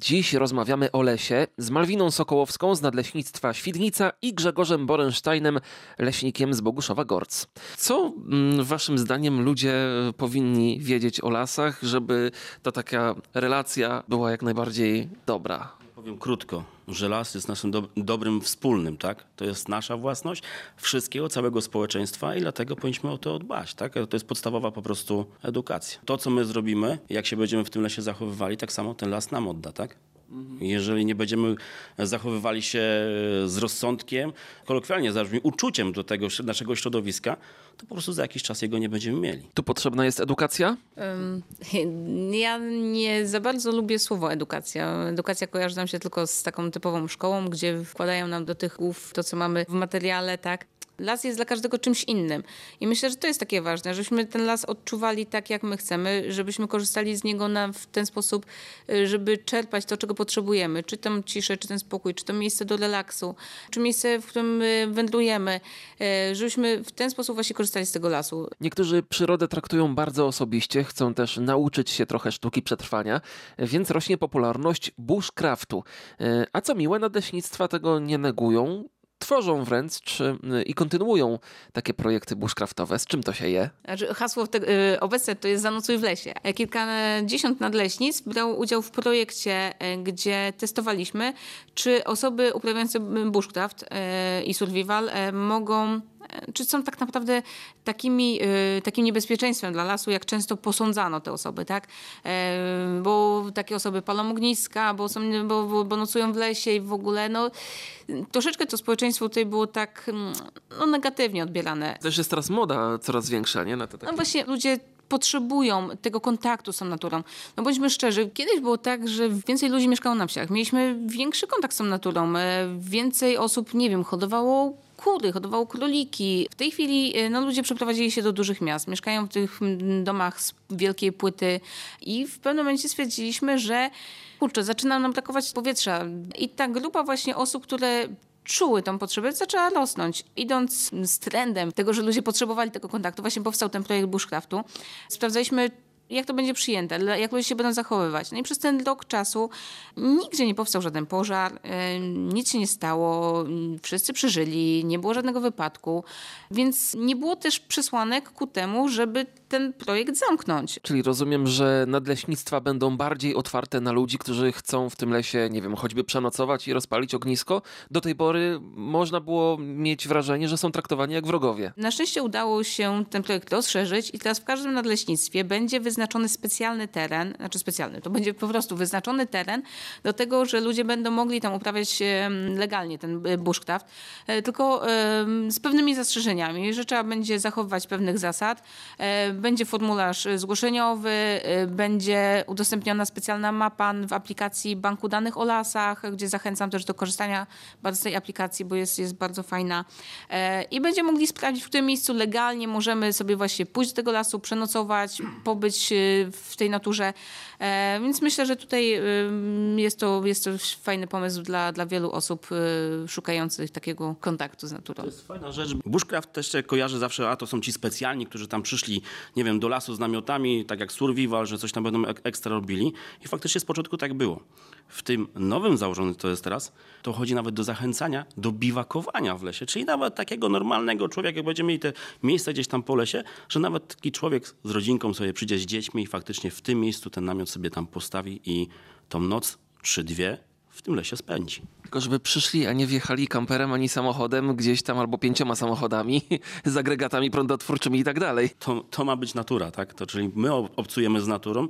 Dziś rozmawiamy o lesie z Malwiną Sokołowską z Nadleśnictwa Świdnica i Grzegorzem Borensteinem, leśnikiem z Boguszowa Gorc. Co mm, waszym zdaniem ludzie powinni wiedzieć o lasach, żeby ta taka relacja była jak najbardziej dobra? Powiem krótko, że las jest naszym do, dobrym wspólnym, tak? To jest nasza własność wszystkiego, całego społeczeństwa i dlatego powinniśmy o to dbać, tak? To jest podstawowa po prostu edukacja. To, co my zrobimy, jak się będziemy w tym lesie zachowywali, tak samo ten las nam odda, tak? Jeżeli nie będziemy zachowywali się z rozsądkiem, kolokwialnie zabrzmi, uczuciem do tego naszego środowiska, to po prostu za jakiś czas jego nie będziemy mieli. Tu potrzebna jest edukacja? Um, ja nie za bardzo lubię słowo edukacja. Edukacja kojarzy nam się tylko z taką typową szkołą, gdzie wkładają nam do tych głów to, co mamy w materiale, tak? Las jest dla każdego czymś innym. I myślę, że to jest takie ważne, żebyśmy ten las odczuwali tak, jak my chcemy, żebyśmy korzystali z niego na, w ten sposób, y, żeby czerpać to, czego potrzebujemy. Czy tą ciszę, czy ten spokój, czy to miejsce do relaksu, czy miejsce, w którym wędrujemy. Y, żebyśmy w ten sposób właśnie korzystali z tego lasu. Niektórzy przyrodę traktują bardzo osobiście, chcą też nauczyć się trochę sztuki przetrwania, więc rośnie popularność bushcraftu. Y, a co miłe, nadleśnictwa tego nie negują, tworzą wręcz y, i kontynuują takie projekty bushcraftowe. Z czym to się je? Znaczy, hasło te, y, obecne to jest Zanocuj w lesie. Kilkadziesiąt nadleśnictw brało udział w projekcie, y, gdzie testowaliśmy, czy osoby uprawiające bushcraft y, i survival y, mogą czy są tak naprawdę takimi, takim niebezpieczeństwem dla lasu, jak często posądzano te osoby, tak? Bo takie osoby palą ogniska, bo, są, bo, bo, nocują w lesie i w ogóle, no troszeczkę to społeczeństwo tutaj było tak mm, no, negatywnie odbierane. Też jest teraz moda coraz większa, nie? Na te takie... No właśnie, ludzie potrzebują tego kontaktu z tą naturą. No bądźmy szczerzy, kiedyś było tak, że więcej ludzi mieszkało na wsiach. Mieliśmy większy kontakt z tą naturą. Więcej osób, nie wiem, hodowało kury, hodowało króliki. W tej chwili no, ludzie przeprowadzili się do dużych miast. Mieszkają w tych domach z wielkiej płyty i w pewnym momencie stwierdziliśmy, że kurczę, zaczyna nam brakować powietrza. I ta grupa właśnie osób, które czuły tą potrzebę, zaczęła rosnąć. Idąc z trendem tego, że ludzie potrzebowali tego kontaktu, właśnie powstał ten projekt bushcraftu. Sprawdzaliśmy, jak to będzie przyjęte, jak ludzie się będą zachowywać. No i przez ten rok czasu nigdzie nie powstał żaden pożar, nic się nie stało, wszyscy przeżyli, nie było żadnego wypadku, więc nie było też przesłanek ku temu, żeby ten projekt zamknąć. Czyli rozumiem, że nadleśnictwa będą bardziej otwarte na ludzi, którzy chcą w tym lesie, nie wiem, choćby przenocować i rozpalić ognisko. Do tej pory można było mieć wrażenie, że są traktowani jak wrogowie. Na szczęście udało się ten projekt rozszerzyć i teraz w każdym nadleśnictwie będzie wyznaczony specjalny teren, znaczy specjalny, to będzie po prostu wyznaczony teren do tego, że ludzie będą mogli tam uprawiać legalnie ten e, bushcraft, e, tylko z pewnymi zastrzeżeniami, że trzeba będzie zachowywać pewnych zasad, e, będzie formularz zgłoszeniowy, będzie udostępniona specjalna mapa w aplikacji Banku Danych o Lasach, gdzie zachęcam też do korzystania bardzo z tej aplikacji, bo jest, jest bardzo fajna. I będziemy mogli sprawdzić, w którym miejscu legalnie możemy sobie właśnie pójść do tego lasu, przenocować, pobyć y, w tej naturze. E, więc myślę, że tutaj y, jest to, jest to fajny pomysł dla, dla wielu osób szukających takiego kontaktu z naturą. To jest fajna rzecz. Bushcraft też się kojarzy zawsze, a to są ci specjalni, którzy tam przyszli nie wiem, do lasu z namiotami, tak jak survival, że coś tam będą ekstra robili. I faktycznie z początku tak było. W tym nowym założonym, to jest teraz, to chodzi nawet do zachęcania do biwakowania w lesie. Czyli nawet takiego normalnego człowieka, jak będziemy mieli te miejsca gdzieś tam po lesie, że nawet taki człowiek z rodzinką sobie przyjdzie z dziećmi i faktycznie w tym miejscu ten namiot sobie tam postawi i tą noc, czy dwie, w tym lesie spędzi. Tylko żeby przyszli, a nie wjechali kamperem ani samochodem gdzieś tam albo pięcioma samochodami z agregatami prądotwórczymi i tak dalej. To, to ma być natura, tak? To, czyli my obcujemy z naturą,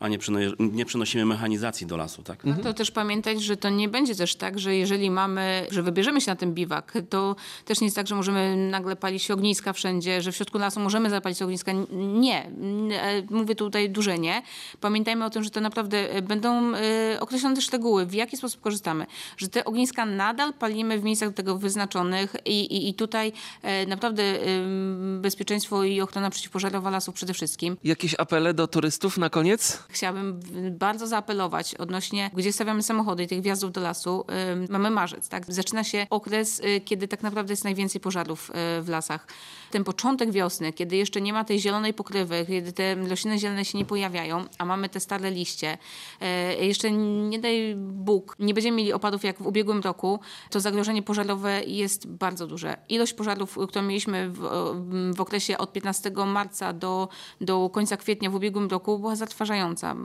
a nie, przyno nie przynosimy mechanizacji do lasu, tak? No to też pamiętać, że to nie będzie też tak, że jeżeli mamy, że wybierzemy się na ten biwak, to też nie jest tak, że możemy nagle palić ogniska wszędzie, że w środku lasu możemy zapalić ogniska. Nie. E, mówię tutaj duże nie. Pamiętajmy o tym, że to naprawdę będą e, określone szczegóły, w jaki sposób korzystamy. Że te ogniska nadal palimy w miejscach do tego wyznaczonych i, i, i tutaj e, naprawdę ym, bezpieczeństwo i ochrona przeciwpożarowa lasów przede wszystkim. Jakieś apele do turystów na koniec? Chciałabym bardzo zaapelować odnośnie, gdzie stawiamy samochody i tych wjazdów do lasu. Ym, Mamy marzec, tak? Zaczyna się okres, y, kiedy tak naprawdę jest najwięcej pożarów y, w lasach. Ten początek wiosny, kiedy jeszcze nie ma tej zielonej pokrywy, kiedy te rośliny zielone się nie pojawiają, a mamy te stare liście. y, Jeszcze nie daj Bóg, nie będziemy mieli opadów jak w ubiegłym roku, to zagrożenie pożarowe jest bardzo duże. Ilość pożarów, którą mieliśmy w, w okresie od 15 marca do, do końca kwietnia w ubiegłym roku była zatrważająca.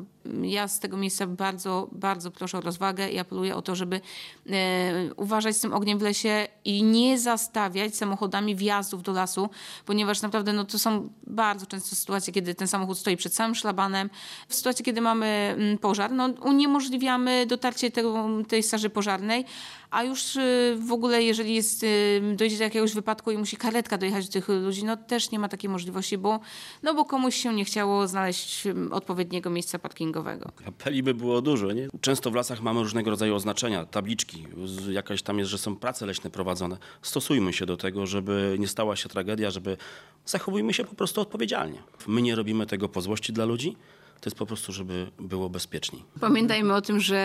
Ja z tego miejsca bardzo, bardzo proszę o rozwagę i apeluję o to, żeby e, uważać z tym ogniem w lesie i nie zastawiać samochodami wjazdów do lasu, ponieważ naprawdę no, to są bardzo często sytuacje, kiedy ten samochód stoi przed samym szlabanem. W sytuacji, kiedy mamy mm, pożar, no, uniemożliwiamy dotarcie tego, tej straży pożarnej, a już y, w ogóle, jeżeli jest, y, dojdzie do jakiegoś wypadku i musi karetka dojechać do tych ludzi, no też nie ma takiej możliwości, bo, no bo komuś się nie chciało znaleźć y, odpowiedniego miejsca parkingowego. Apeli by było dużo, nie? Często w lasach mamy różnego rodzaju oznaczenia, tabliczki, jakaś tam jest, że są prace leśne prowadzone. Stosujmy się do tego, żeby nie stała się tragedia, żeby zachowujmy się po prostu odpowiedzialnie. My nie robimy tego po złości dla ludzi, to jest po prostu, żeby było bezpieczniej. Pamiętajmy o tym, że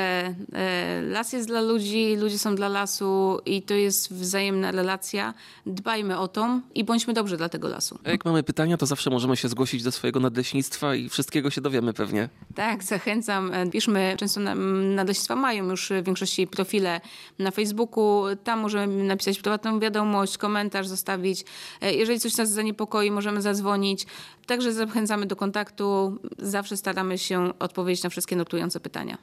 e, las jest dla ludzi, ludzie są dla lasu i to jest wzajemna relacja. Dbajmy o to i bądźmy dobrzy dla tego lasu. A jak mamy pytania, to zawsze możemy się zgłosić do swojego nadleśnictwa i wszystkiego się dowiemy pewnie. Tak, zachęcam. E, Piszmy, często na- nadleśnictwa mają już w większości profile na Facebooku. Tam możemy napisać prywatną wiadomość, komentarz zostawić. E, Jeżeli coś nas zaniepokoi, możemy zadzwonić. Także zachęcamy do kontaktu. Zawsze staramy się odpowiedzieć na wszystkie nurtujące pytania.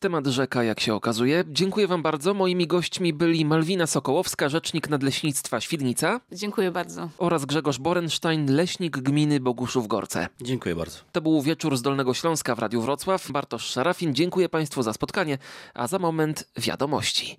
Temat rzeka, jak się okazuje. Dziękuję Wam bardzo. Moimi gośćmi byli Malwina Sokołowska, rzecznik Nadleśnictwa Świdnica Dziękuję bardzo. oraz Grzegorz Borenstein, leśnik gminy Boguszów-Gorce. Dziękuję bardzo. To był wieczór z Dolnego Śląska w Radiu Wrocław. Bartosz Szarafin, dziękuję Państwu za spotkanie, a za moment wiadomości.